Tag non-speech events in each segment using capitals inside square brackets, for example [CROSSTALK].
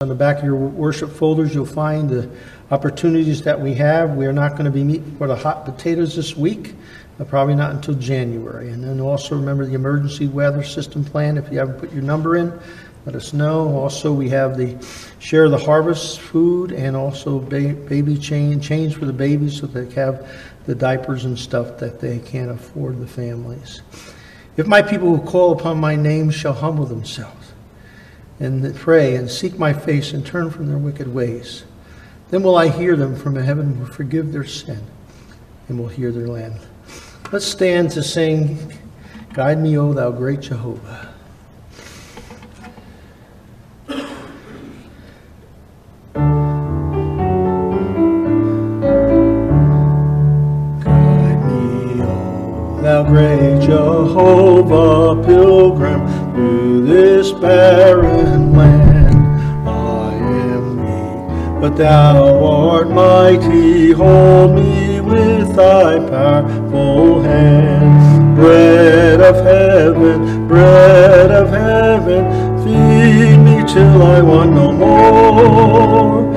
On the back of your worship folders, you'll find the opportunities that we have. We are not going to be meeting for the hot potatoes this week, probably not until January. And then also remember the emergency weather system plan. If you haven't put your number in, let us know. Also, we have the share the harvest food and also ba- baby change for the babies so they have the diapers and stuff that they can't afford, the families. If my people who call upon my name shall humble themselves and pray and seek my face and turn from their wicked ways. Then will I hear them from heaven and will forgive their sin and will hear their land. Let's stand to sing, Guide me, O thou great Jehovah. Thou art mighty. Hold me with thy powerful hand. Bread of heaven, bread of heaven, feed me till I want no more.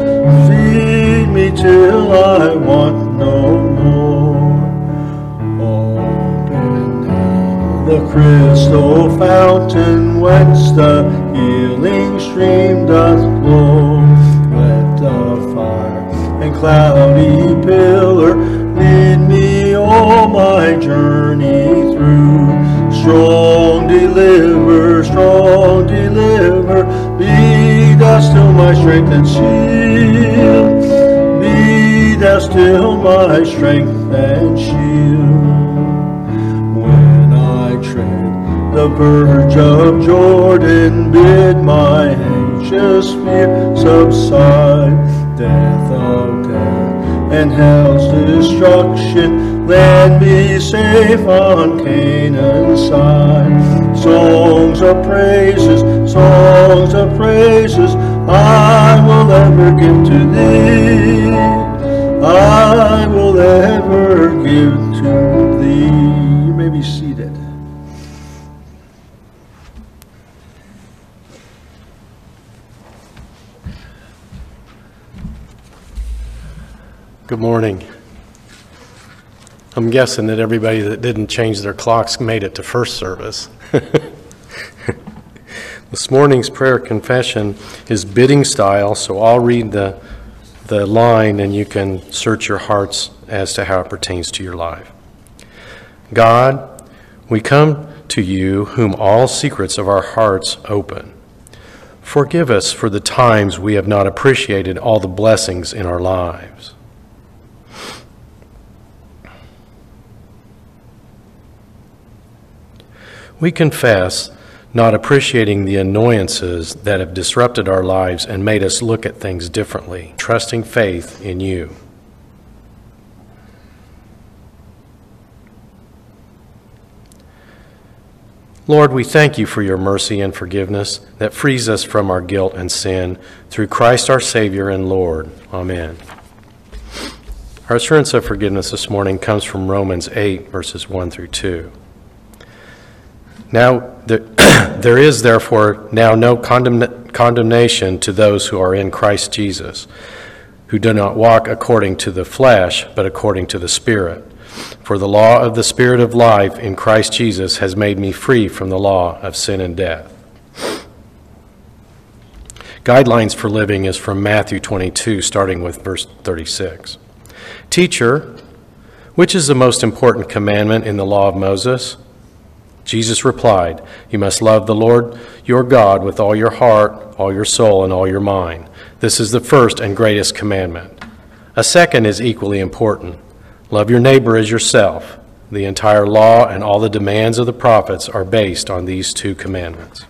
Feed me till I want no more. Open now the crystal fountain whence the healing stream doth flow. Cloudy pillar lead me all my journey through. Strong deliver, strong deliver, be thou still my strength and shield. Be thou still my strength and shield. When I tread the verge of Jordan, bid my anxious fear subside. Death of and hell's destruction, land me safe on Canaan's side. Songs of praises, songs of praises, I will ever give to thee. I will ever give to thee. Good morning. I'm guessing that everybody that didn't change their clocks made it to first service. [LAUGHS] This morning's prayer confession is bidding style, so I'll read the, the line and you can search your hearts as to how it pertains to your life. God, we come to you whom all secrets of our hearts open. Forgive us for the times we have not appreciated all the blessings in our lives. We confess not appreciating the annoyances that have disrupted our lives and made us look at things differently, trusting faith in you. Lord, we thank you for your mercy and forgiveness that frees us from our guilt and sin through Christ our Savior and Lord. Amen. Our assurance of forgiveness this morning comes from Romans 8, verses 1 through 2. Now, there, [CLEARS THROAT] there is therefore now no condemn, condemnation to those who are in Christ Jesus, who do not walk according to the flesh, but according to the Spirit. For the law of the Spirit of life in Christ Jesus has made me free from the law of sin and death. Guidelines for living is from Matthew 22, starting with verse 36. Teacher, which is the most important commandment in the law of Moses? Jesus replied, You must love the Lord your God with all your heart, all your soul, and all your mind. This is the first and greatest commandment. A second is equally important love your neighbor as yourself. The entire law and all the demands of the prophets are based on these two commandments.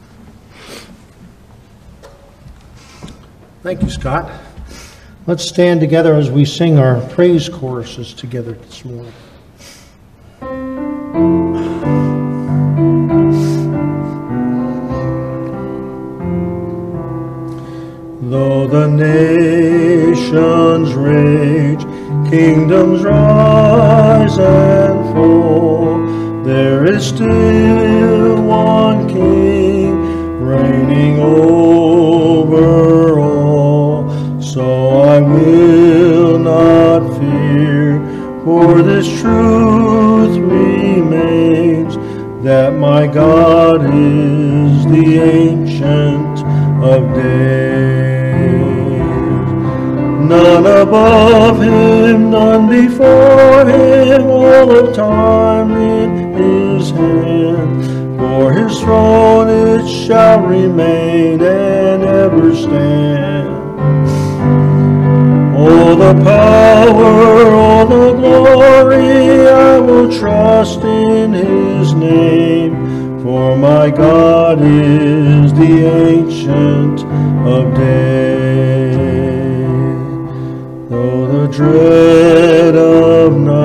Thank you, Scott. Let's stand together as we sing our praise choruses together this morning. Though the nations rage, kingdoms rise and fall, there is still one King reigning over all. So I will not fear, for this truth remains that my God is the Ancient of Days none above him, none before him, all of time in his hand. For his throne it shall remain and ever stand. All the power, all the glory, I will trust in his name. For my God is the ancient of days. dread of night.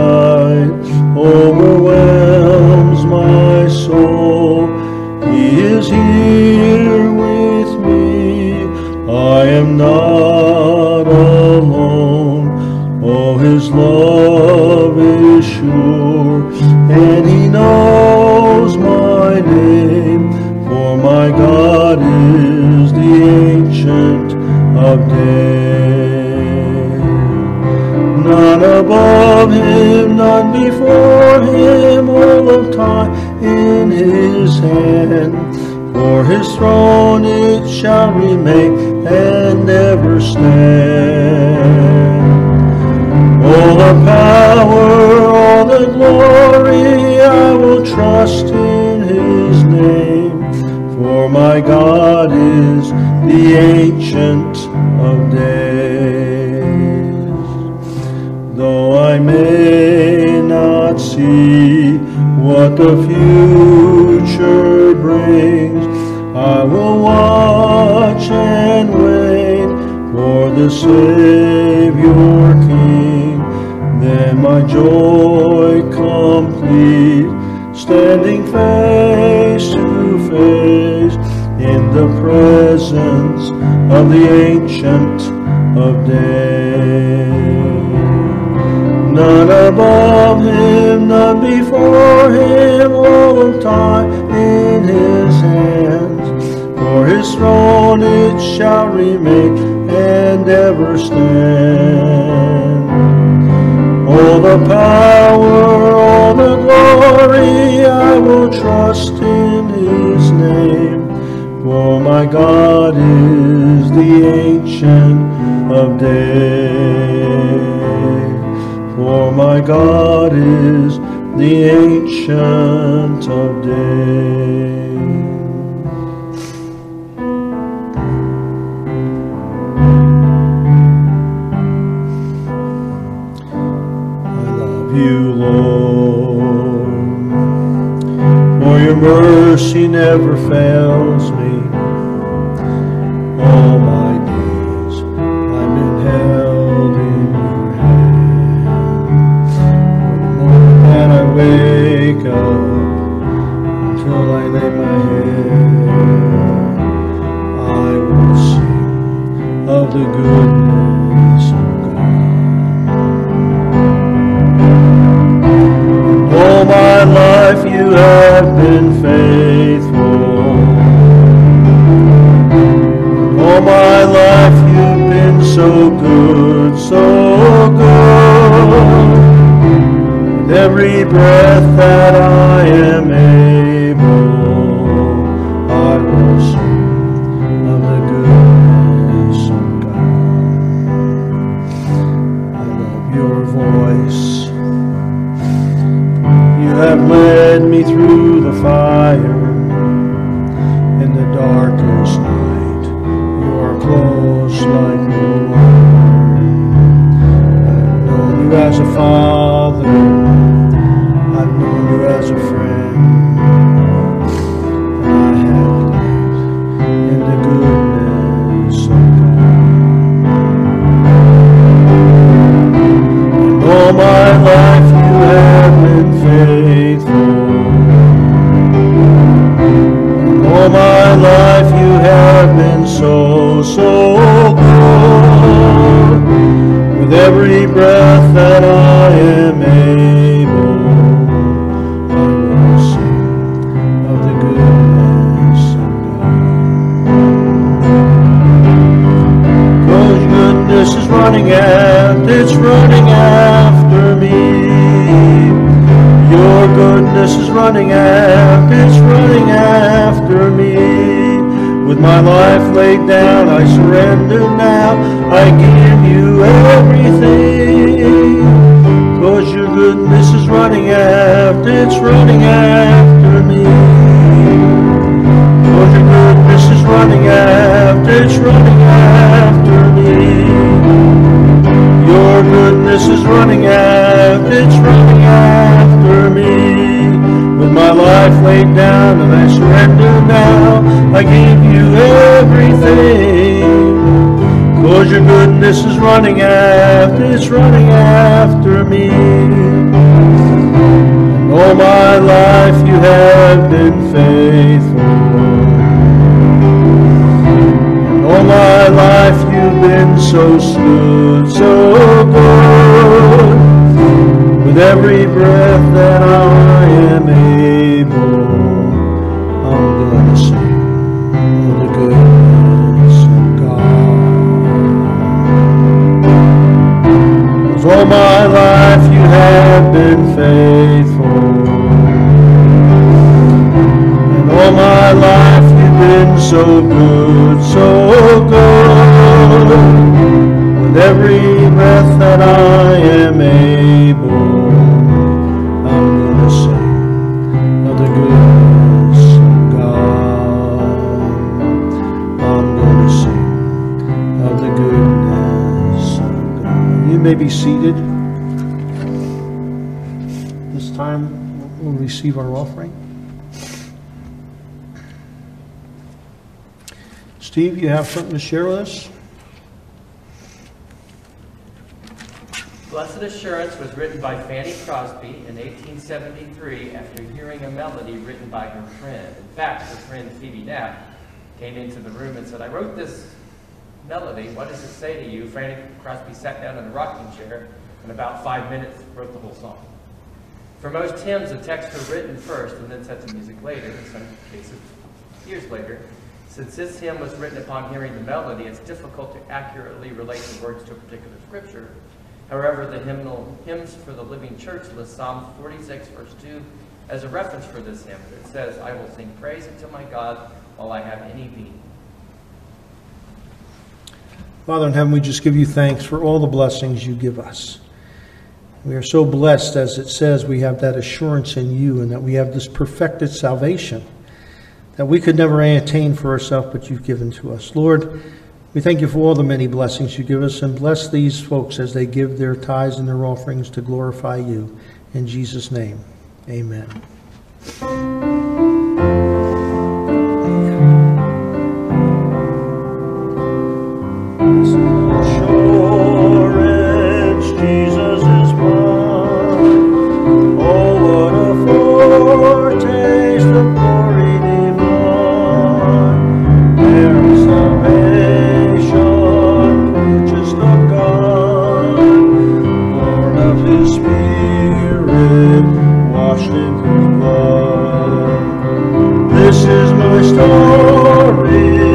For my God is the ancient of days. I love you, Lord. For your mercy never fails me. know until I lay my head. I will sing of the goodness of God. All my life you have been faithful. All my life you've been so good, so every breath that I am in. so cold with every breath that I my life laid down. I surrender now. I give you everything. Cause your goodness is running after, it's running after me. Cause your goodness is running after, it's running after me. Your goodness is running after, it's running after with my life laid down and I surrender now, I give you everything. Cause your goodness is running after, it's running after me. All my life you have been faithful. All my life you've been so good, so good. With every breath that I am able, I'm gonna sing of the goodness of God. God. 'Cause all my life you have been faithful. And all my life you've been so good, so good. With every breath that I am able, be seated. This time we'll receive our offering. Steve, you have something to share with us? Blessed Assurance was written by Fanny Crosby in 1873 after hearing a melody written by her friend. In fact, her friend Phoebe Knapp came into the room and said, I wrote this melody. What does it say to you? Fanny Crosby sat down in a rocking chair and about five minutes wrote the whole song. For most hymns, the texts are written first and then set to music later, in some cases years later. Since this hymn was written upon hearing the melody, it's difficult to accurately relate the words to a particular scripture. However, the hymnal Hymns for the Living Church lists Psalm 46, verse 2, as a reference for this hymn. It says, I will sing praise unto my God while I have any being. Father in heaven, we just give you thanks for all the blessings you give us. We are so blessed, as it says, we have that assurance in you and that we have this perfected salvation that we could never attain for ourselves, but you've given to us. Lord, we thank you for all the many blessings you give us and bless these folks as they give their tithes and their offerings to glorify you. In Jesus' name, amen. This is my story,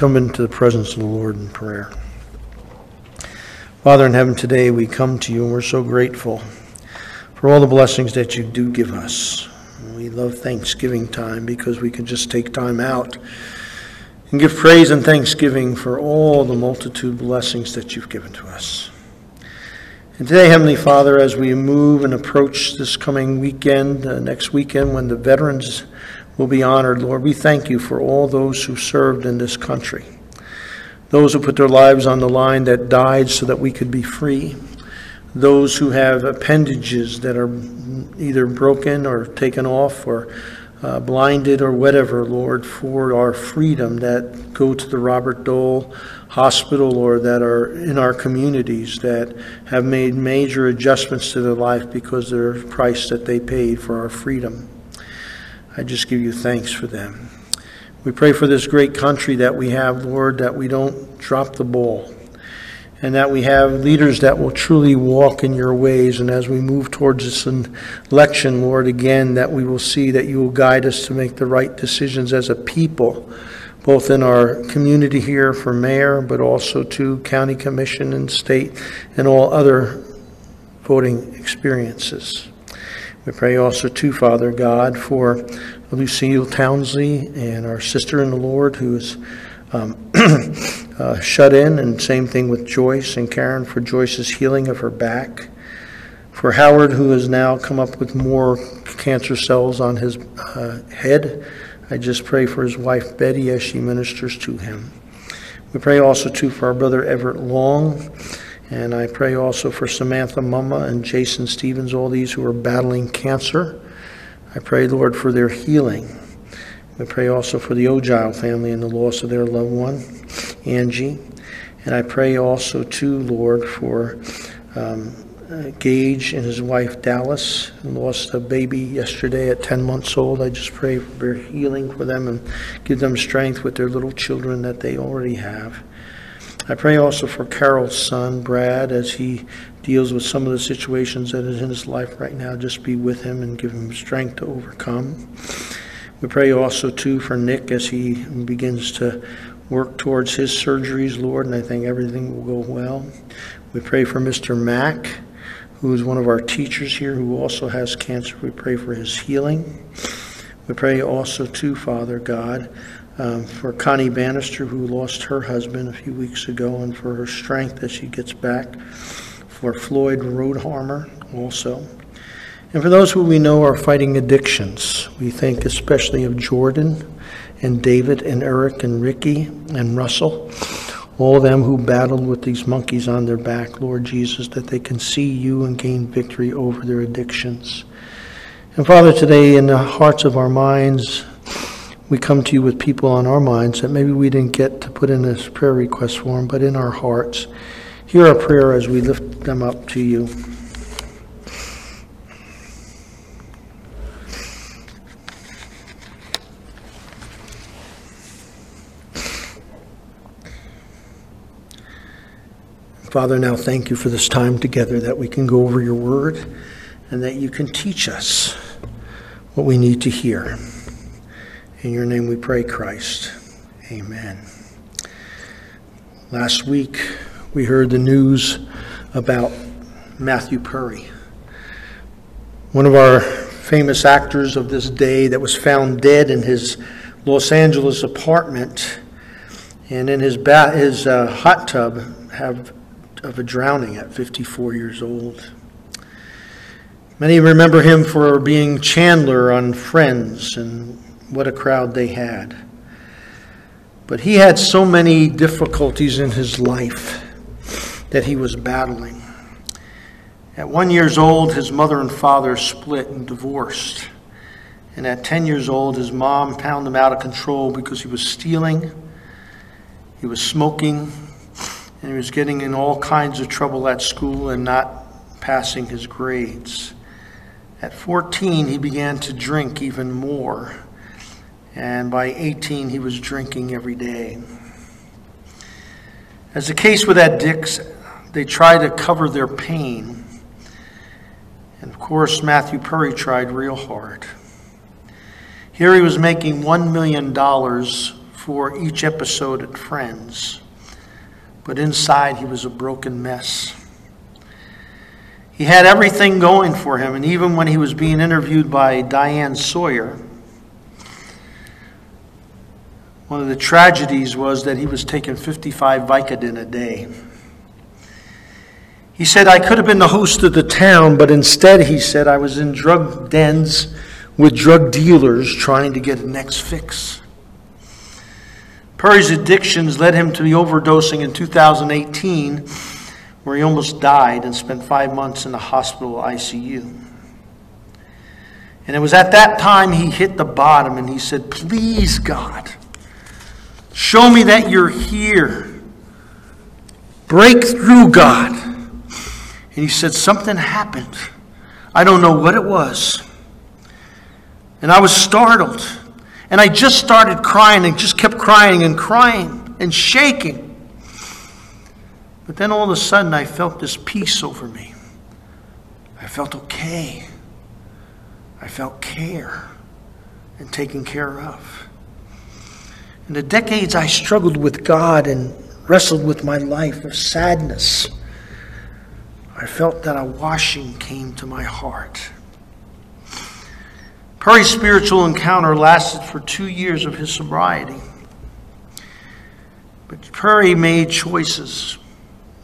come into the presence of the Lord in prayer. Father in heaven, today we come to you and we're so grateful for all the blessings that you do give us. We love Thanksgiving time because we can just take time out and give praise and thanksgiving for all the multitude blessings that you've given to us. And today, Heavenly Father, as we move and approach this coming weekend, uh, next weekend, when the veterans will be honored, Lord, we thank you for all those who served in this country, those who put their lives on the line that died so that we could be free, those who have appendages that are either broken or taken off or uh, blinded or whatever, Lord, for our freedom that go to the Robert Dole Hospital or that are in our communities that have made major adjustments to their life because of the price that they paid for our freedom. I just give you thanks for them. We pray for this great country that we have, Lord, that we don't drop the ball and that we have leaders that will truly walk in your ways. And as we move towards this election, Lord, again, that we will see that you will guide us to make the right decisions as a people, both in our community here for mayor, but also to county commission and state and all other voting experiences. We pray also, too, Father God, for Lucille Townsley and our sister in the Lord who is um, [CLEARS THROAT] uh, shut in, and same thing with Joyce and Karen for Joyce's healing of her back. For Howard, who has now come up with more cancer cells on his uh, head, I just pray for his wife Betty as she ministers to him. We pray also too for our brother Everett Long, and I pray also for Samantha Mama and Jason Stevens, all these who are battling cancer. I pray, Lord, for their healing. We pray also for the Ogile family and the loss of their loved one, Angie. And I pray also, too, Lord, for um, Gage and his wife Dallas, who lost a baby yesterday at 10 months old. I just pray for their healing for them and give them strength with their little children that they already have. I pray also for Carol's son, Brad, as he deals with some of the situations that is in his life right now. Just be with him and give him strength to overcome. We pray also, too, for Nick as he begins to work towards his surgeries, Lord, and I think everything will go well. We pray for Mr. Mack, who is one of our teachers here who also has cancer. We pray for his healing. We pray also, too, Father God, um, for Connie Bannister, who lost her husband a few weeks ago, and for her strength as she gets back. For Floyd Roadharmer also. And for those who we know are fighting addictions, we think especially of Jordan and David and Eric and Ricky and Russell, all them who battled with these monkeys on their back, Lord Jesus, that they can see you and gain victory over their addictions. And Father, today in the hearts of our minds, we come to you with people on our minds that maybe we didn't get to put in this prayer request form, but in our hearts. Hear our prayer as we lift them up to you. Father, now thank you for this time together that we can go over your word and that you can teach us what we need to hear. In your name we pray, Christ. Amen. Last week, we heard the news about Matthew Perry, one of our famous actors of this day that was found dead in his Los Angeles apartment and in his, ba- his uh, hot tub have of a drowning at 54 years old. Many remember him for being Chandler on Friends, and what a crowd they had. But he had so many difficulties in his life that he was battling. At one years old, his mother and father split and divorced. And at 10 years old, his mom found him out of control because he was stealing, he was smoking, And he was getting in all kinds of trouble at school and not passing his grades. At 14, he began to drink even more. And by 18, he was drinking every day. As the case with addicts, they try to cover their pain. And of course, Matthew Perry tried real hard. Here he was making $1 million for each episode at Friends, but inside he was a broken mess. He had everything going for him, and even when he was being interviewed by Diane Sawyer, one of the tragedies was that he was taking 55 Vicodin a day. He said, I could have been the host of the town, but instead, he said, I was in drug dens with drug dealers trying to get a next fix. Perry's addictions led him to the overdosing in 2018, where he almost died and spent five months in the hospital ICU. And it was at that time he hit the bottom and he said, Please, God, show me that you're here. Break through, God. And he said, Something happened. I don't know what it was. And I was startled. And I just started crying and just kept crying and crying and shaking. But then all of a sudden, I felt this peace over me. I felt okay. I felt care and taken care of. In the decades I struggled with God and wrestled with my life of sadness, I felt that a washing came to my heart. Perry's spiritual encounter lasted for two years of his sobriety. But Perry made choices,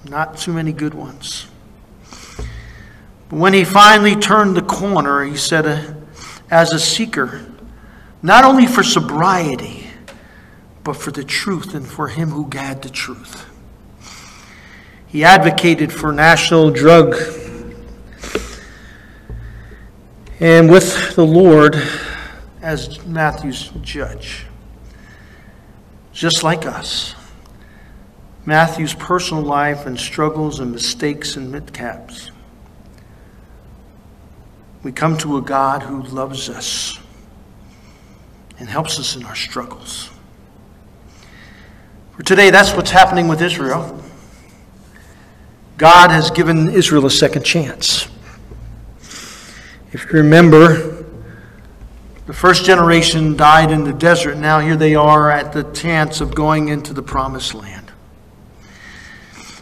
not too many good ones. But when he finally turned the corner, he said, uh, as a seeker, not only for sobriety, but for the truth and for him who had the truth. He advocated for national drug and with the Lord as Matthew's judge. Just like us, Matthew's personal life and struggles and mistakes and miscaps. We come to a God who loves us and helps us in our struggles. For today, that's what's happening with Israel. God has given Israel a second chance. If you remember, the first generation died in the desert. Now here they are at the chance of going into the promised land.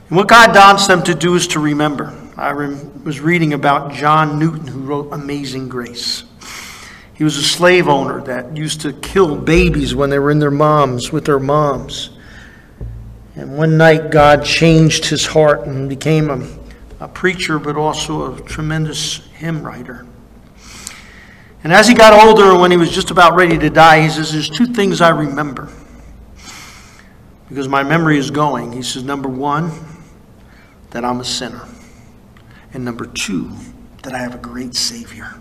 And what God wants them to do is to remember. I was reading about John Newton, who wrote Amazing Grace. He was a slave owner that used to kill babies when they were in their moms, with their moms. And one night, God changed his heart and became a, a preacher, but also a tremendous hymn writer. And as he got older, when he was just about ready to die, he says, There's two things I remember. Because my memory is going. He says, Number one, that I'm a sinner. And number two, that I have a great Savior.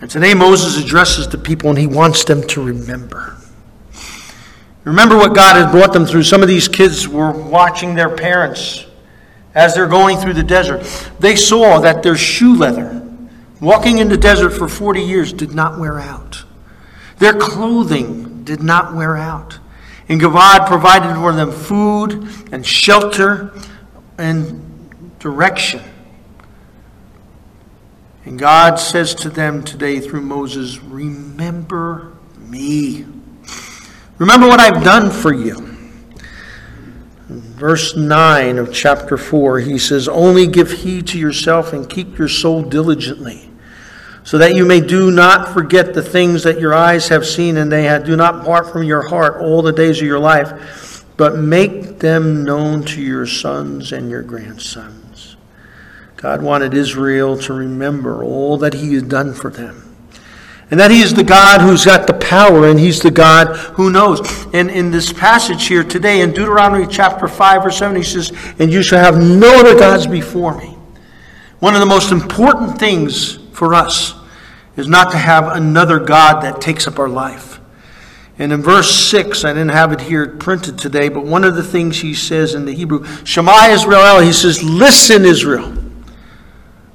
And today Moses addresses the people and he wants them to remember. Remember what God has brought them through. Some of these kids were watching their parents as they're going through the desert. They saw that their shoe leather, walking in the desert for 40 years, did not wear out. Their clothing did not wear out. And God provided for them food and shelter and direction. And God says to them today through Moses, Remember me. Remember what I've done for you. Verse 9 of chapter 4, he says, Only give heed to yourself and keep your soul diligently, so that you may do not forget the things that your eyes have seen, and they have, do not part from your heart all the days of your life, but make them known to your sons and your grandsons. God wanted Israel to remember all that He had done for them. And that He is the God who's got the power, and He's the God who knows. And in this passage here today, in Deuteronomy chapter 5, verse 7, He says, And you shall have no other gods before me. One of the most important things for us is not to have another God that takes up our life. And in verse 6, I didn't have it here printed today, but one of the things he says in the Hebrew, Shema Israel, he says, Listen, Israel.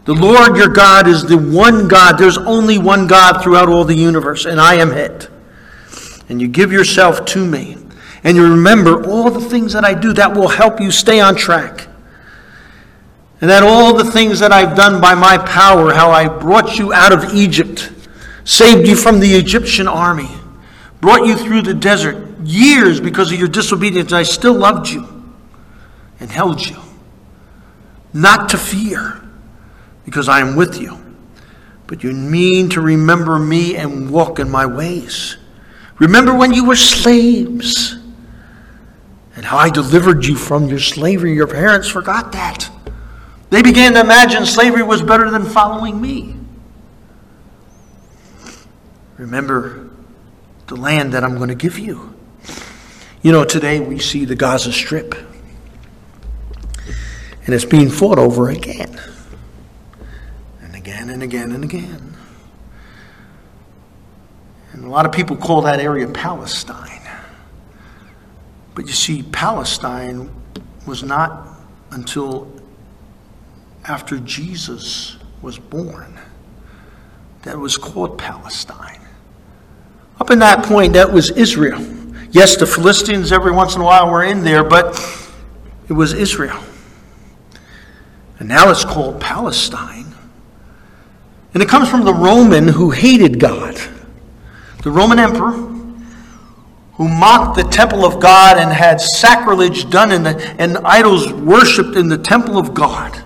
The Lord your God is the one God. There's only one God throughout all the universe, and I am it. And you give yourself to me. And you remember all the things that I do that will help you stay on track. And that all the things that I've done by my power, how I brought you out of Egypt, saved you from the Egyptian army, brought you through the desert years because of your disobedience, I still loved you and held you. Not to fear, because I am with you. But you mean to remember me and walk in my ways. Remember when you were slaves and how I delivered you from your slavery. Your parents forgot that. They began to imagine slavery was better than following me. Remember the land that I'm going to give you. You know, today we see the Gaza Strip, and it's being fought over again, again, and again, and again. And a lot of people call that area Palestine. But you see, Palestine was not until after Jesus was born that was called Palestine. Up in that point, that was Israel. Yes, the Philistines every once in a while were in there, but it was Israel. And now it's called Palestine. And it comes from the Roman who hated God. The Roman emperor who mocked the temple of God and had sacrilege done in the, and idols worshipped in the temple of God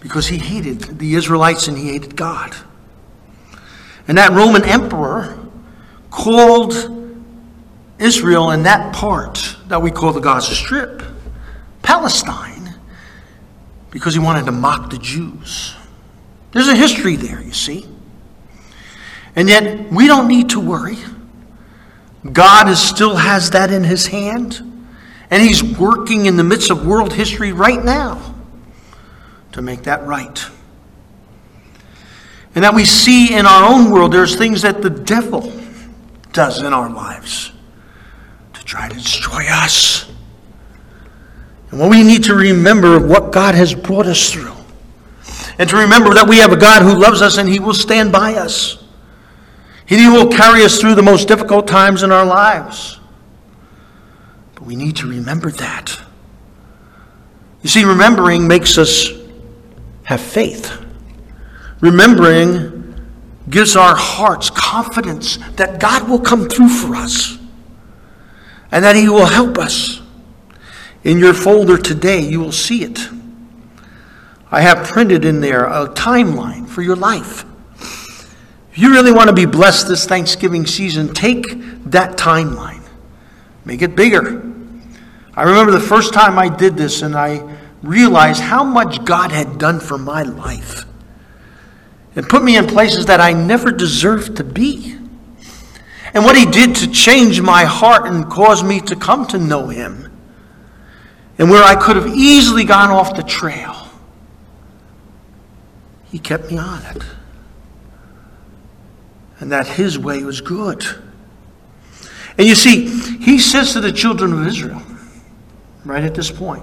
because he hated the Israelites and he hated God. And that Roman emperor called Israel in that part that we call the Gaza Strip Palestine because he wanted to mock the Jews. There's a history there, you see. And yet, we don't need to worry. God is, still has that in his hand, and he's working in the midst of world history right now to make that right. And that we see in our own world, there's things that the devil does in our lives to try to destroy us. And what we need to remember what God has brought us through. And to remember that we have a God who loves us and he will stand by us. He will carry us through the most difficult times in our lives. But we need to remember that. You see, remembering makes us have faith. Remembering gives our hearts confidence that God will come through for us and that He will help us. In your folder today, you will see it. I have printed in there a timeline for your life. If you really want to be blessed this Thanksgiving season, take that timeline, make it bigger. I remember the first time I did this and I realized how much God had done for my life and put me in places that I never deserved to be. And what He did to change my heart and cause me to come to know Him. And where I could have easily gone off the trail, He kept me on it. And that His way was good. And you see, He says to the children of Israel, right at this point,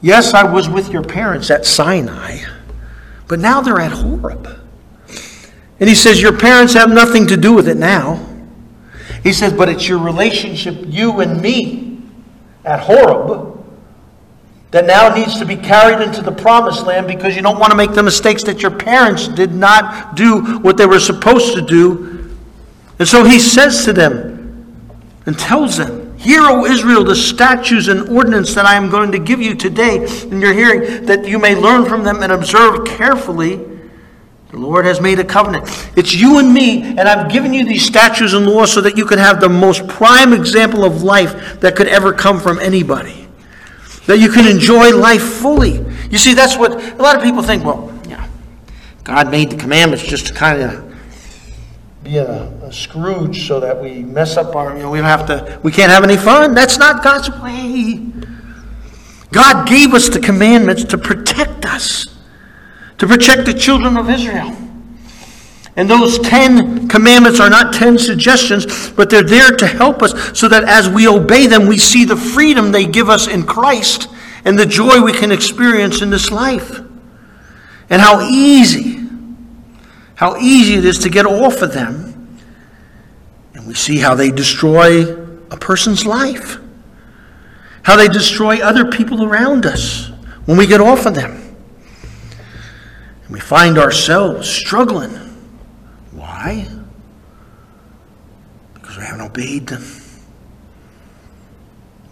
Yes, I was with your parents at Sinai, but now they're at Horeb. And he says, Your parents have nothing to do with it now. He says, But it's your relationship, you and me, at Horeb, that now needs to be carried into the promised land because you don't want to make the mistakes that your parents did not do what they were supposed to do. And so he says to them and tells them, Hear, O Israel, the statutes and ordinance that I am going to give you today in your hearing, that you may learn from them and observe carefully. The Lord has made a covenant. It's you and me, and I've given you these statutes and laws so that you can have the most prime example of life that could ever come from anybody. That you can enjoy life fully. You see, that's what a lot of people think, well, yeah, God made the commandments just to kind of be a, a, Scrooge so that we mess up our, you know, we don't have to, we can't have any fun. That's not God's way. God gave us the commandments to protect us, to protect the children of Israel. And those 10 commandments are not 10 suggestions, but they're there to help us so that as we obey them, we see the freedom they give us in Christ and the joy we can experience in this life. And how easy, how easy it is to get off of them. And we see how they destroy a person's life, how they destroy other people around us when we get off of them. And we find ourselves struggling why? Because we haven't obeyed them.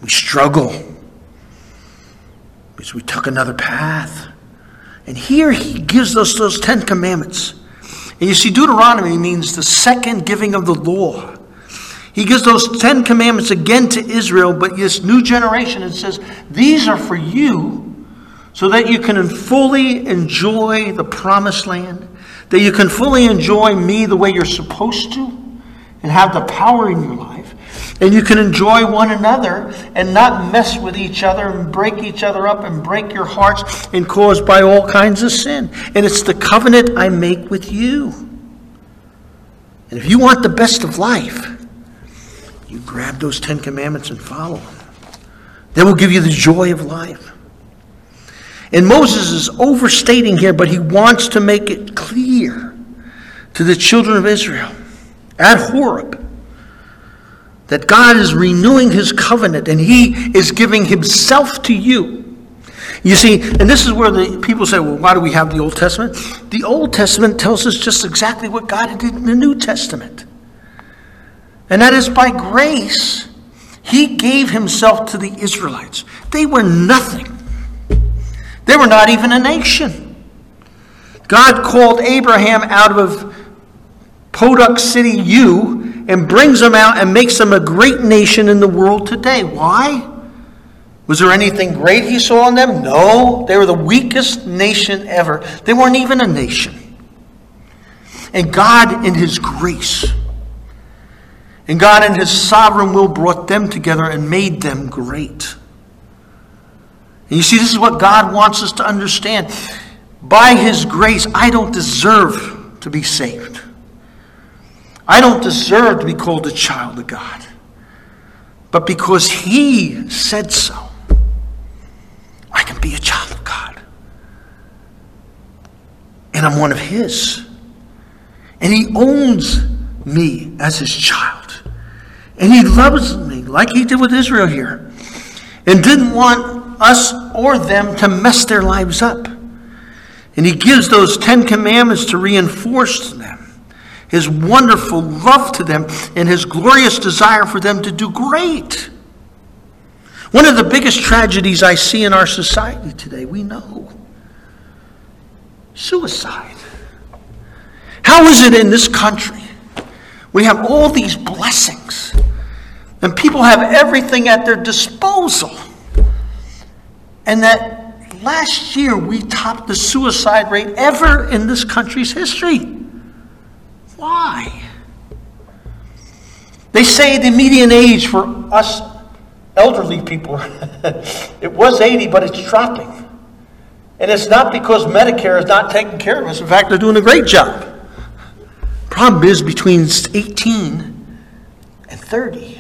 We struggle because we took another path. And here he gives us those Ten Commandments. And you see, Deuteronomy means the second giving of the law. He gives those Ten Commandments again to Israel, but this new generation, it says, These are for you so that you can fully enjoy the promised land that you can fully enjoy me the way you're supposed to and have the power in your life. And you can enjoy one another and not mess with each other and break each other up and break your hearts and cause by all kinds of sin. And it's the covenant I make with you. And if you want the best of life, you grab those Ten Commandments and follow them. They will give you the joy of life. And Moses is overstating here, but he wants to make it clear to the children of Israel at Horeb that God is renewing his covenant and he is giving himself to you. You see, and this is where the people say, well, why do we have the Old Testament? The Old Testament tells us just exactly what God did in the New Testament. And that is by grace, he gave himself to the Israelites. They were nothing. They were not even a nation. God called Abraham out of Podunk City, Ur, and brings them out and makes them a great nation in the world today. Why? Was there anything great he saw in them? No. They were the weakest nation ever. They weren't even a nation. And God, in His grace, and God, in His sovereign will, brought them together and made them great. And you see, this is what God wants us to understand. By His grace, I don't deserve to be saved. I don't deserve to be called a child of God. But because He said so, I can be a child of God. And I'm one of His. And He owns me as His child. And He loves me like He did with Israel here. And didn't want us or them to mess their lives up. And he gives those Ten Commandments to reinforce them his wonderful love to them and his glorious desire for them to do great. One of the biggest tragedies I see in our society today, we know suicide. How is it in this country? We have all these blessings, and people have everything at their disposal. And that last year we topped the suicide rate ever in this country's history. Why? They say the median age for us elderly people, [LAUGHS] it was 80, but it's dropping. And it's not because Medicare is not taking care of us. In fact, they're doing a great job. Problem is between 18 and 30,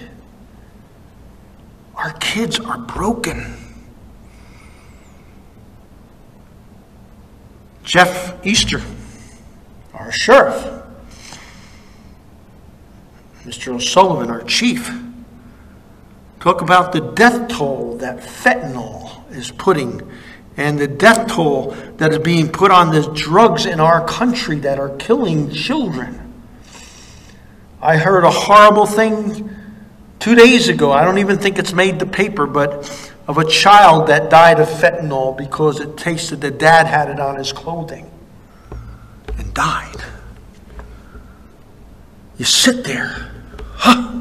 our kids are broken. Jeff Easter, our sheriff, Mr. O'Sullivan, our chief, talk about the death toll that fentanyl is putting and the death toll that is being put on the drugs in our country that are killing children. I heard a horrible thing two days ago. I don't even think it's made the paper, but of a child that died of fentanyl because it tasted that dad had it on his clothing and died. You sit there, huh?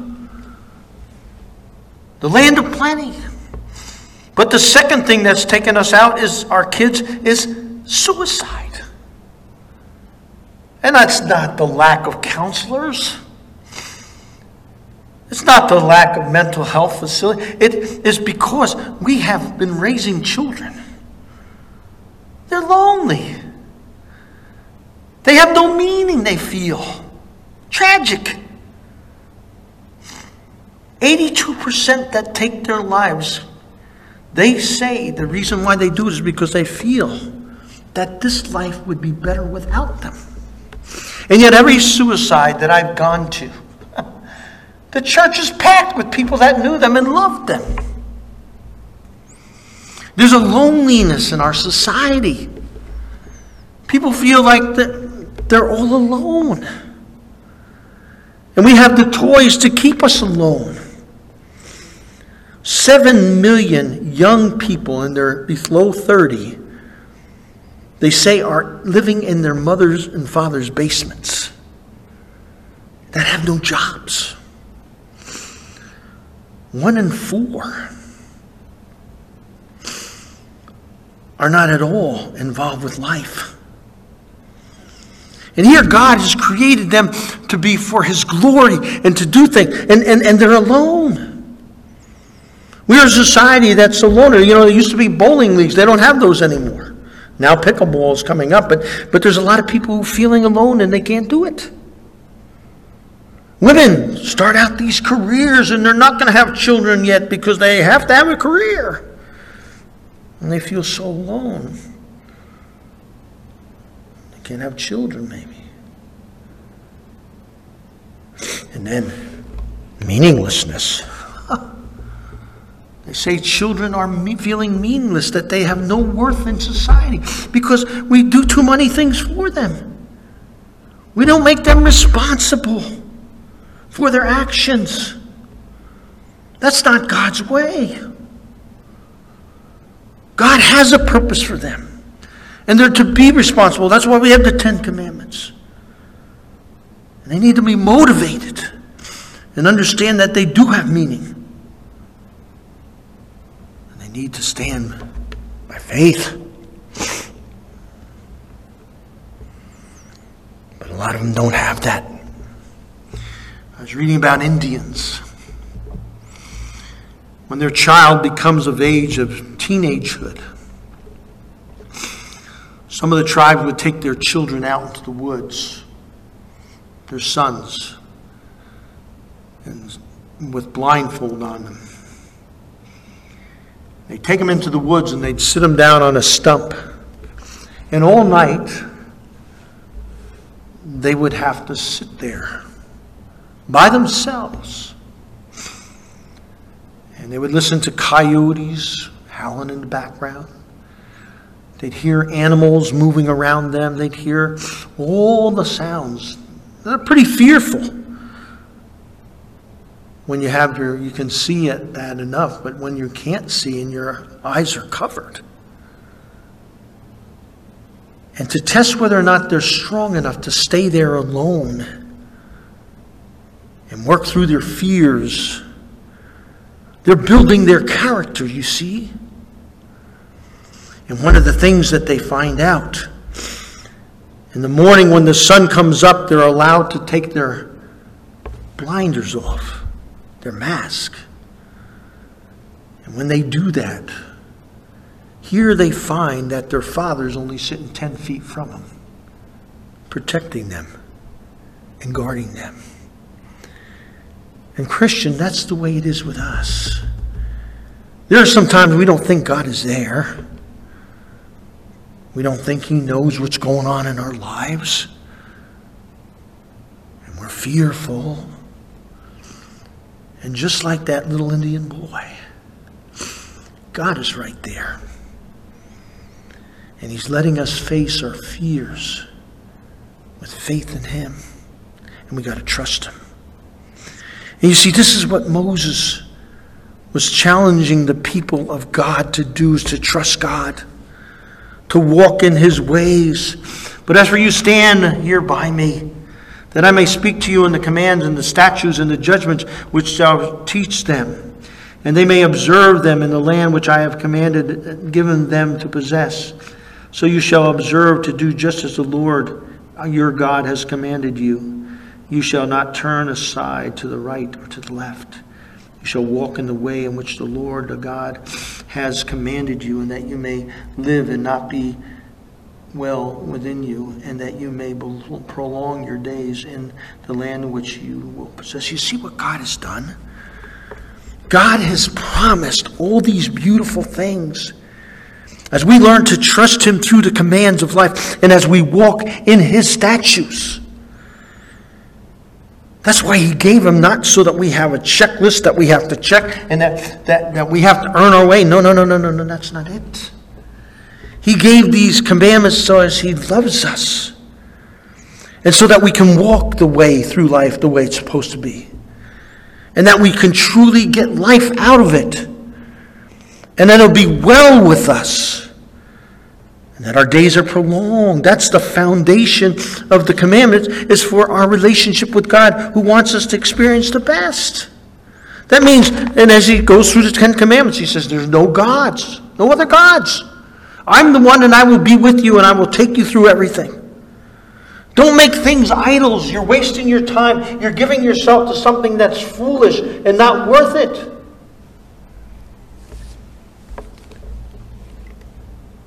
The land of plenty. But the second thing that's taken us out is our kids is suicide. And that's not the lack of counselors. It's not the lack of mental health facility. It is because we have been raising children. They're lonely. They have no meaning, they feel. Tragic. 82% that take their lives, they say the reason why they do is because they feel that this life would be better without them. And yet, every suicide that I've gone to, the church is packed with people that knew them and loved them. There's a loneliness in our society. People feel like that they're all alone. And we have the toys to keep us alone. Seven million young people in their below 30, they say, are living in their mothers and fathers' basements that have no jobs. One in four are not at all involved with life. And here God has created them to be for His glory and to do things, and, and, and they're alone. We are a society that's alone. You know, there used to be bowling leagues, they don't have those anymore. Now pickleball is coming up, but, but there's a lot of people feeling alone and they can't do it. Women start out these careers and they're not going to have children yet because they have to have a career. And they feel so alone. They can't have children, maybe. And then meaninglessness. [LAUGHS] They say children are me- feeling meaningless, that they have no worth in society because we do too many things for them. We don't make them responsible for their actions. That's not God's way. God has a purpose for them, and they're to be responsible. That's why we have the Ten Commandments. And they need to be motivated and understand that they do have meaning. And they need to stand by faith. But a lot of them don't have that. I was reading about Indians. When their child becomes of age of teenagehood, some of the tribes would take their children out into the woods, their sons, and with blindfold on them. They'd take them into the woods and they'd sit them down on a stump. And all night, they would have to sit there by themselves. And they would listen to coyotes howling in the background. They'd hear animals moving around them. They'd hear all the sounds. They're pretty fearful when you have your you can see it that enough but when you can't see and your eyes are covered and to test whether or not they're strong enough to stay there alone and work through their fears they're building their character you see and one of the things that they find out in the morning when the sun comes up they're allowed to take their blinders off their mask. And when they do that, here they find that their father's only sitting 10 feet from them, protecting them and guarding them. And, Christian, that's the way it is with us. There are some times we don't think God is there. We don't think He knows what's going on in our lives. And we're fearful. And just like that little Indian boy, God is right there. And He's letting us face our fears with faith in Him. And we got to trust Him. And you see, this is what Moses was challenging the people of God to do is to trust God, to walk in His ways. But as for you, stand here by me that I may speak to you in the commands and the statutes and the judgments which shall teach them, and they may observe them in the land which I have commanded, given them to possess. So you shall observe to do just as the Lord your God has commanded you. You shall not turn aside to the right or to the left. You shall walk in the way in which the Lord the God has commanded you, and that you may live and not be well within you, and that you may prolong your days in the land which you will possess. You see what God has done? God has promised all these beautiful things. As we learn to trust Him through the commands of life, and as we walk in His statutes. That's why He gave them, not so that we have a checklist that we have to check and that, that, that we have to earn our way. No, no, no, no, no, no, that's not it. He gave these commandments so as He loves us. And so that we can walk the way through life the way it's supposed to be. And that we can truly get life out of it. And that it'll be well with us. And that our days are prolonged. That's the foundation of the commandments, is for our relationship with God who wants us to experience the best. That means, and as he goes through the Ten Commandments, he says, There's no gods, no other gods. I'm the one and I will be with you and I will take you through everything. Don't make things idols. You're wasting your time. You're giving yourself to something that's foolish and not worth it.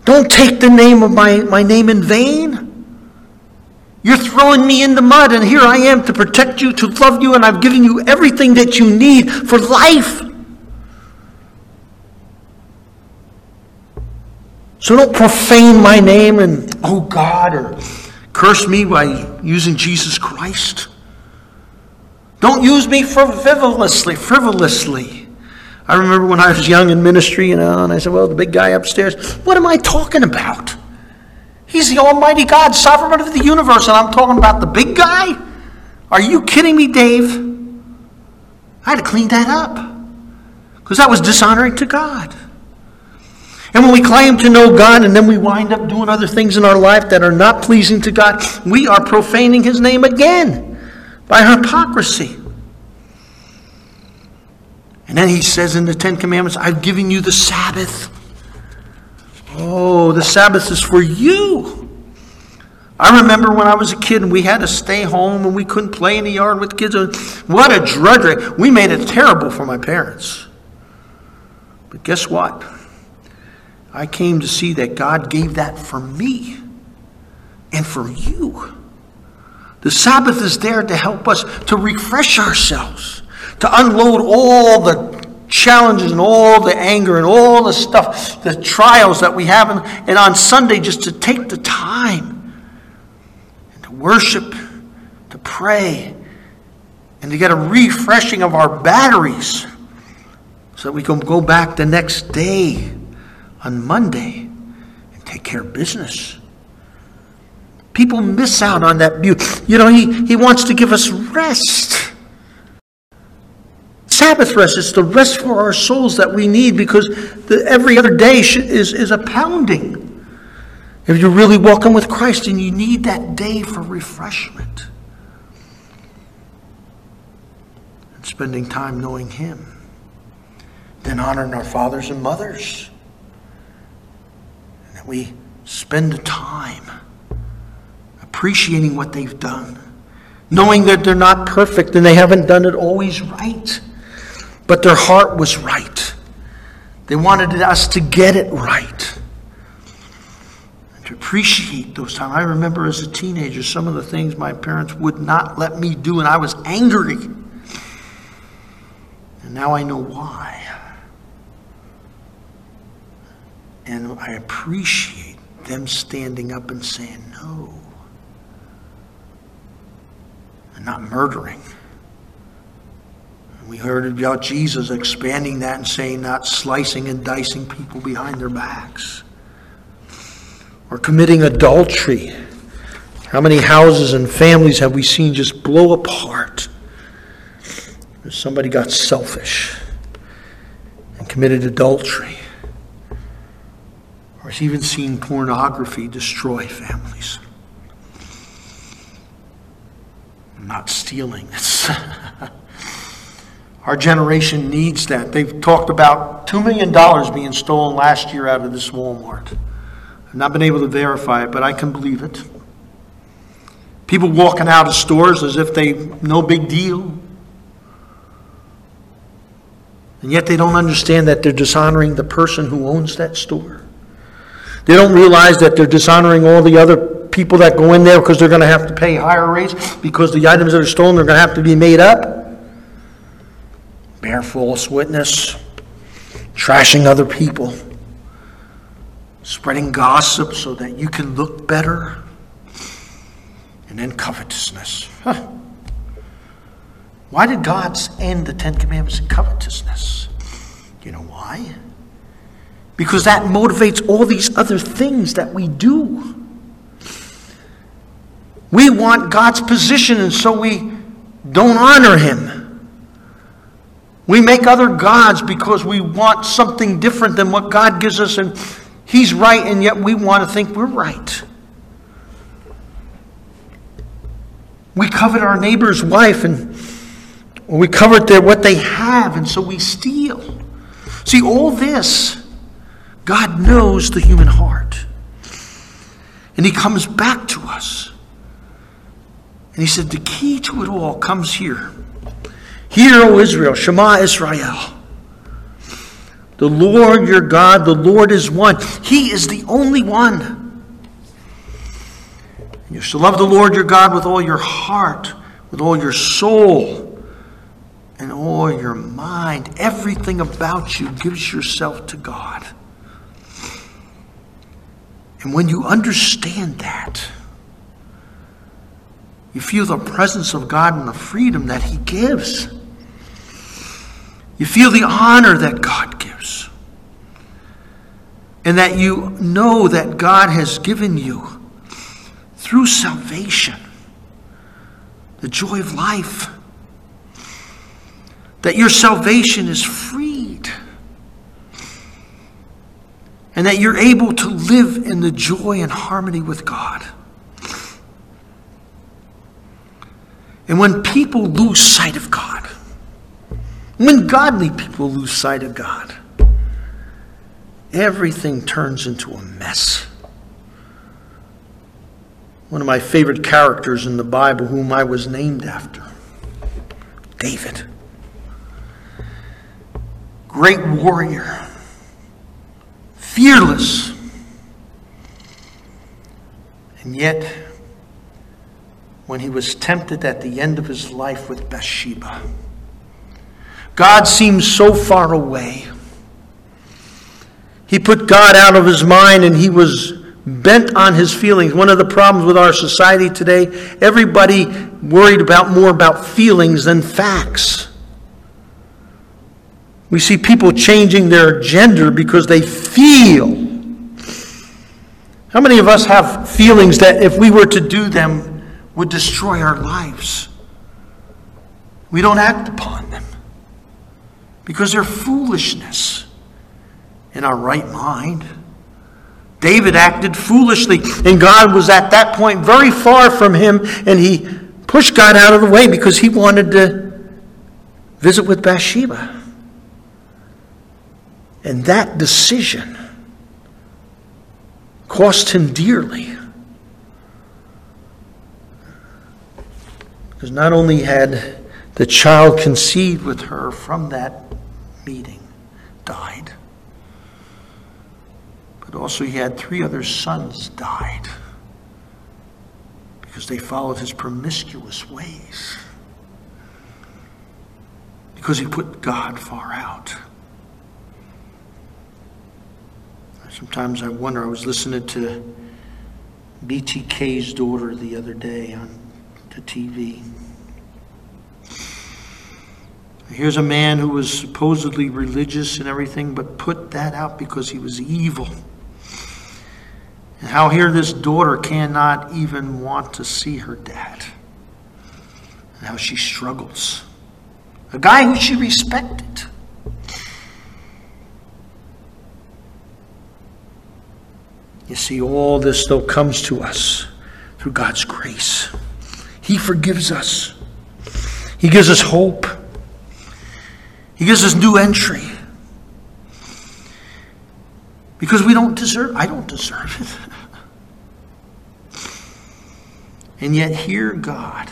Don't take the name of my, my name in vain. You're throwing me in the mud, and here I am to protect you, to love you, and I've given you everything that you need for life. So don't profane my name and, oh God, or curse me by using Jesus Christ. Don't use me frivolously, frivolously. I remember when I was young in ministry, you know, and I said, well, the big guy upstairs, what am I talking about? He's the Almighty God, sovereign of the universe, and I'm talking about the big guy? Are you kidding me, Dave? I had to clean that up because that was dishonoring to God. And when we claim to know God and then we wind up doing other things in our life that are not pleasing to God, we are profaning His name again by hypocrisy. And then He says in the Ten Commandments, I've given you the Sabbath. Oh, the Sabbath is for you. I remember when I was a kid and we had to stay home and we couldn't play in the yard with kids. What a drudgery. We made it terrible for my parents. But guess what? I came to see that God gave that for me and for you. The Sabbath is there to help us to refresh ourselves, to unload all the challenges and all the anger and all the stuff, the trials that we have, and, and on Sunday just to take the time and to worship, to pray, and to get a refreshing of our batteries so that we can go back the next day on Monday and take care of business. People miss out on that beauty. You know, he, he wants to give us rest. Sabbath rest. It's the rest for our souls that we need because the, every other day is, is a pounding. If you're really walking with Christ and you need that day for refreshment. And spending time knowing Him, then honoring our fathers and mothers. That we spend the time appreciating what they've done, knowing that they're not perfect and they haven't done it always right, but their heart was right. They wanted us to get it right. And to appreciate those times. I remember as a teenager some of the things my parents would not let me do, and I was angry. And now I know why. And I appreciate them standing up and saying no. And not murdering. We heard about Jesus expanding that and saying not slicing and dicing people behind their backs. Or committing adultery. How many houses and families have we seen just blow apart? Because somebody got selfish and committed adultery or has even seen pornography destroy families. Not stealing. [LAUGHS] Our generation needs that. They've talked about $2 million being stolen last year out of this Walmart. I've not been able to verify it, but I can believe it. People walking out of stores as if they, no big deal. And yet they don't understand that they're dishonoring the person who owns that store. They don't realize that they're dishonoring all the other people that go in there because they're going to have to pay higher rates because the items that are stolen are going to have to be made up. Bear false witness, trashing other people, spreading gossip so that you can look better, and then covetousness. Huh. Why did God end the Ten Commandments in covetousness? You know why? Because that motivates all these other things that we do. We want God's position, and so we don't honor Him. We make other gods because we want something different than what God gives us, and He's right, and yet we want to think we're right. We covet our neighbor's wife, and we covet their, what they have, and so we steal. See, all this, God knows the human heart. And He comes back to us. And He said, The key to it all comes here. Hear, O Israel, Shema Israel. The Lord your God, the Lord is one. He is the only one. You shall love the Lord your God with all your heart, with all your soul, and all your mind. Everything about you gives yourself to God. And when you understand that, you feel the presence of God and the freedom that He gives. You feel the honor that God gives. And that you know that God has given you through salvation the joy of life. That your salvation is freed. And that you're able to live in the joy and harmony with God. And when people lose sight of God, when godly people lose sight of God, everything turns into a mess. One of my favorite characters in the Bible, whom I was named after David. Great warrior, fearless, and yet when he was tempted at the end of his life with Bathsheba. God seemed so far away. He put God out of his mind and he was bent on his feelings. One of the problems with our society today, everybody worried about more about feelings than facts. We see people changing their gender because they feel. How many of us have feelings that if we were to do them would destroy our lives? We don't act upon them because they're foolishness in our right mind. David acted foolishly, and God was at that point very far from him, and he pushed God out of the way because he wanted to visit with Bathsheba. And that decision cost him dearly. Because not only had the child conceived with her from that meeting died, but also he had three other sons died because they followed his promiscuous ways. Because he put God far out. Sometimes I wonder, I was listening to BTK's daughter the other day on the TV. Here's a man who was supposedly religious and everything, but put that out because he was evil. And how here this daughter cannot even want to see her dad. And how she struggles. A guy who she respected. You see, all this though comes to us through God's grace. He forgives us. He gives us hope. He gives us new entry. Because we don't deserve I don't deserve it. and yet here God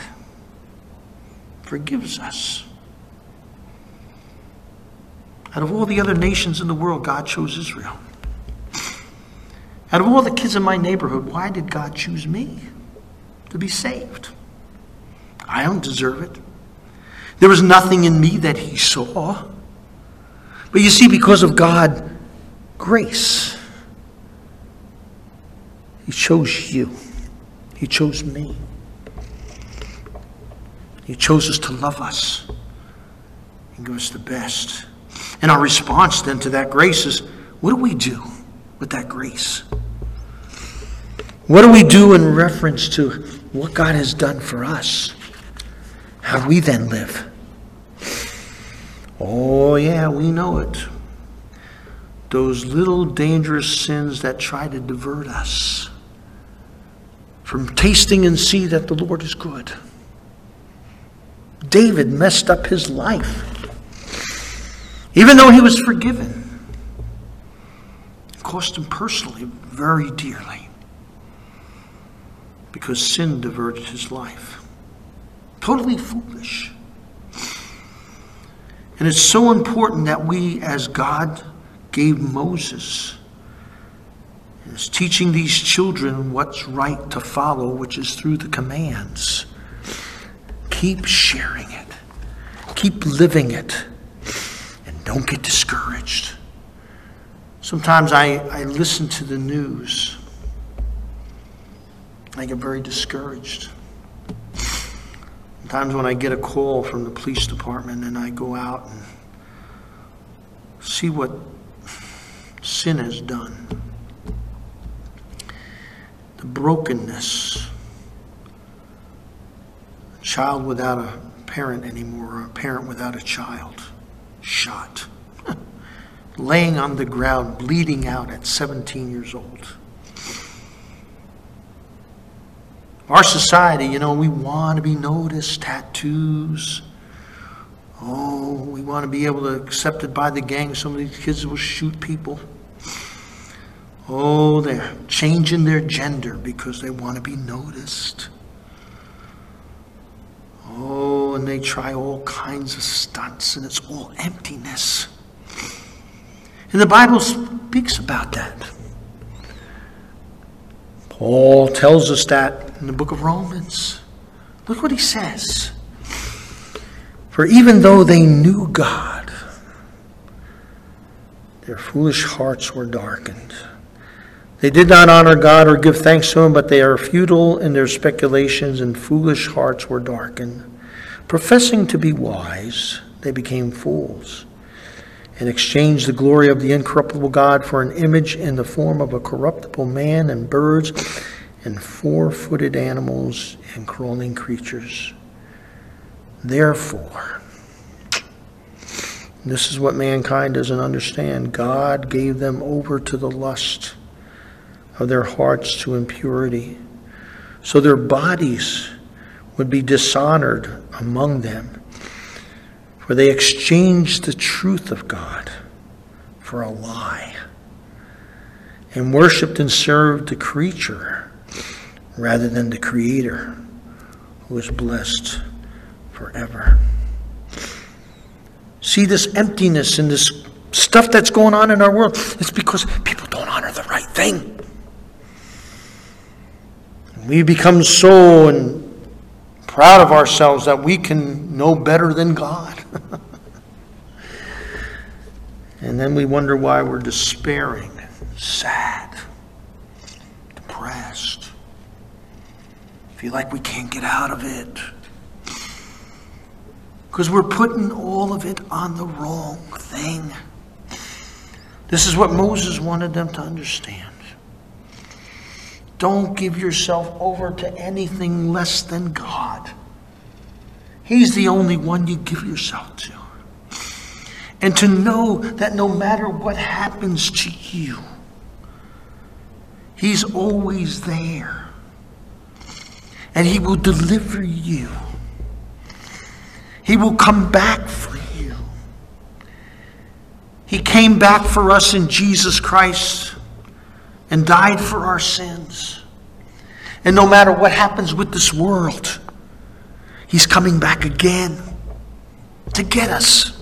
forgives us. Out of all the other nations in the world, God chose Israel. Out of all the kids in my neighborhood, why did God choose me to be saved? I don't deserve it. There was nothing in me that He saw. But you see, because of God, grace, He chose you. He chose me. He chose us to love us and give us the best. And our response then to that grace is what do we do with that grace? What do we do in reference to what God has done for us? How we then live? Oh, yeah, we know it. Those little dangerous sins that try to divert us from tasting and see that the Lord is good. David messed up his life, even though he was forgiven. It cost him personally very dearly because sin diverted his life. Totally foolish. And it's so important that we, as God gave Moses, is teaching these children what's right to follow, which is through the commands. Keep sharing it, keep living it, and don't get discouraged. Sometimes I, I listen to the news. I get very discouraged. Sometimes when I get a call from the police department and I go out and see what sin has done, the brokenness, a child without a parent anymore, or a parent without a child, shot, [LAUGHS] laying on the ground, bleeding out at 17 years old. Our society, you know, we want to be noticed, tattoos. Oh, we want to be able to accepted by the gang. Some of these kids will shoot people. Oh, they're changing their gender because they want to be noticed. Oh, and they try all kinds of stunts, and it's all emptiness. And the Bible speaks about that. Paul tells us that in the book of Romans. Look what he says. For even though they knew God, their foolish hearts were darkened. They did not honor God or give thanks to Him, but they are futile in their speculations, and foolish hearts were darkened. Professing to be wise, they became fools and exchanged the glory of the incorruptible God for an image in the form of a corruptible man and birds and four footed animals and crawling creatures. Therefore, this is what mankind doesn't understand God gave them over to the lust of their hearts to impurity, so their bodies would be dishonored among them. For they exchanged the truth of God for a lie, and worshiped and served the creature rather than the Creator, who is blessed forever. See this emptiness and this stuff that's going on in our world? It's because people don't honor the right thing. We become so and proud of ourselves that we can know better than God. [LAUGHS] and then we wonder why we're despairing, sad, depressed, feel like we can't get out of it. Because we're putting all of it on the wrong thing. This is what Moses wanted them to understand. Don't give yourself over to anything less than God. He's the only one you give yourself to. And to know that no matter what happens to you, He's always there. And He will deliver you. He will come back for you. He came back for us in Jesus Christ and died for our sins. And no matter what happens with this world, He's coming back again to get us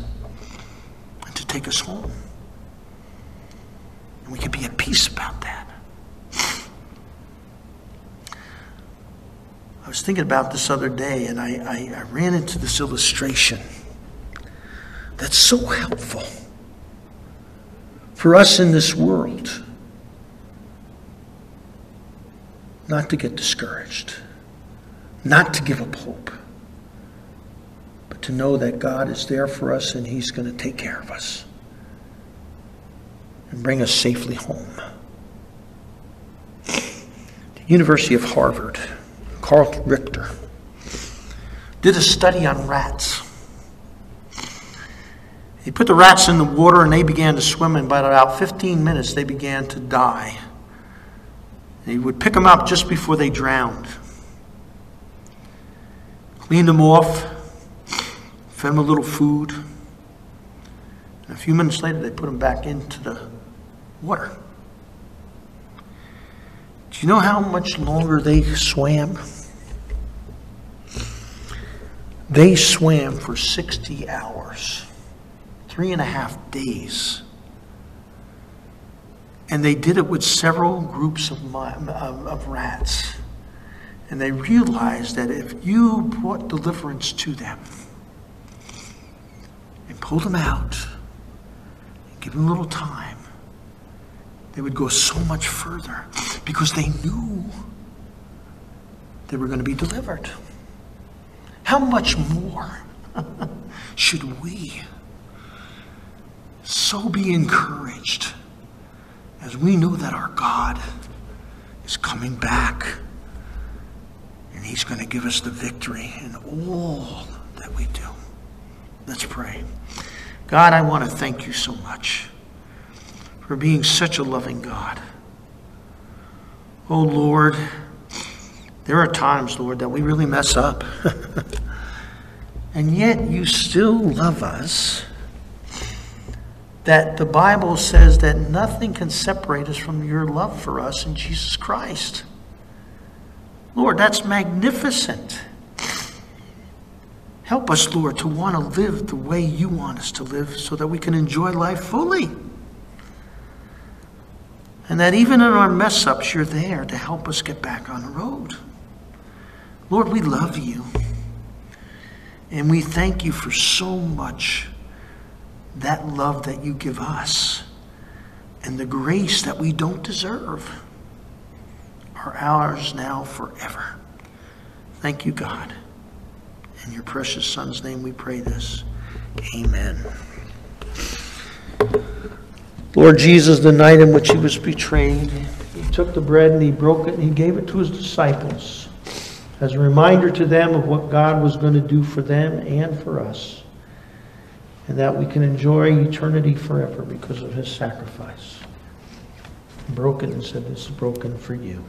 and to take us home. And we can be at peace about that. Was thinking about this other day, and I, I, I ran into this illustration that's so helpful for us in this world not to get discouraged, not to give up hope, but to know that God is there for us and He's going to take care of us and bring us safely home. The University of Harvard, Carl Richter, did a study on rats. He put the rats in the water and they began to swim, and by about 15 minutes, they began to die. And he would pick them up just before they drowned, cleaned them off, fed them a little food. And a few minutes later, they put them back into the water. Do you know how much longer they swam? They swam for 60 hours, three and a half days. And they did it with several groups of, of, of rats. And they realized that if you brought deliverance to them and pulled them out and give them a little time, they would go so much further because they knew they were going to be delivered. How much more [LAUGHS] should we so be encouraged as we know that our God is coming back and He's going to give us the victory in all that we do? Let's pray. God, I want to thank you so much for being such a loving God. Oh Lord, there are times, Lord, that we really mess up. and yet you still love us. That the Bible says that nothing can separate us from your love for us in Jesus Christ. Lord, that's magnificent. Help us, Lord, to want to live the way you want us to live so that we can enjoy life fully. And that even in our mess ups, you're there to help us get back on the road. Lord, we love you. And we thank you for so much that love that you give us and the grace that we don't deserve are ours now forever. Thank you, God. In your precious Son's name we pray this. Amen. Lord Jesus, the night in which he was betrayed, he took the bread and he broke it and he gave it to his disciples as a reminder to them of what God was going to do for them and for us, and that we can enjoy eternity forever because of his sacrifice. Broken and said, This is broken for you.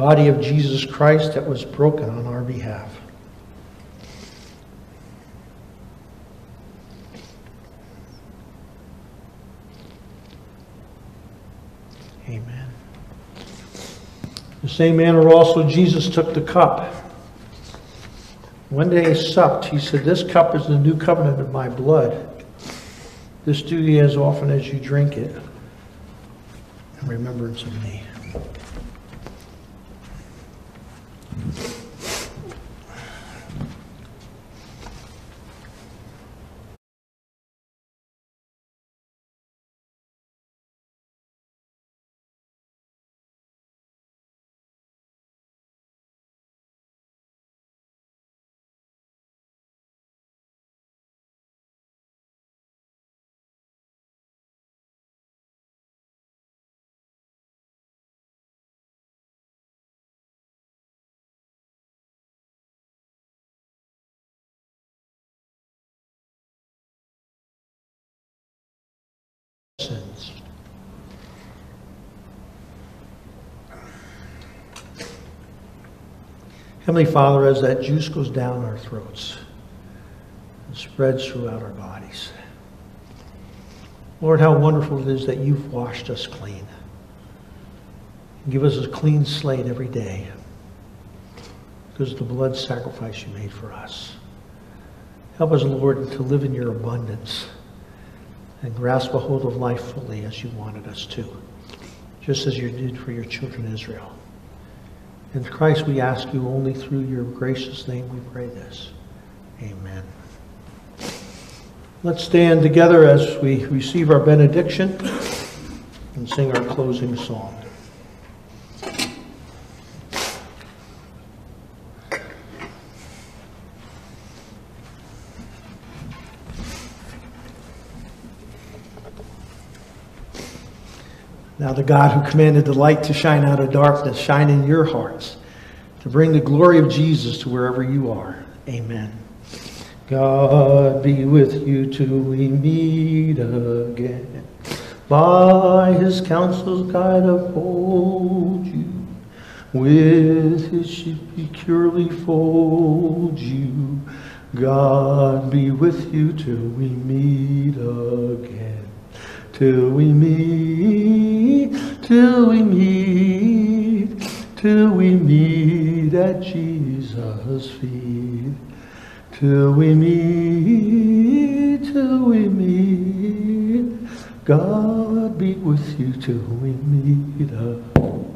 Body of Jesus Christ that was broken on our behalf. Amen. The same manner also Jesus took the cup. One day he supped, he said, This cup is the new covenant of my blood. This do ye as often as you drink it in remembrance of me. Thank you. Heavenly Father, as that juice goes down our throats and spreads throughout our bodies, Lord, how wonderful it is that you've washed us clean. Give us a clean slate every day because of the blood sacrifice you made for us. Help us, Lord, to live in your abundance and grasp a hold of life fully as you wanted us to, just as you did for your children Israel. In Christ, we ask you only through your gracious name we pray this. Amen. Let's stand together as we receive our benediction and sing our closing song. Now, the God who commanded the light to shine out of darkness, shine in your hearts to bring the glory of Jesus to wherever you are. Amen. God be with you till we meet again. By his counsel's guide uphold you. With his sheep securely fold you. God be with you till we meet again. Till we meet, till we meet, till we meet at Jesus' feet. Till we meet, till we meet, God be with you till we meet again.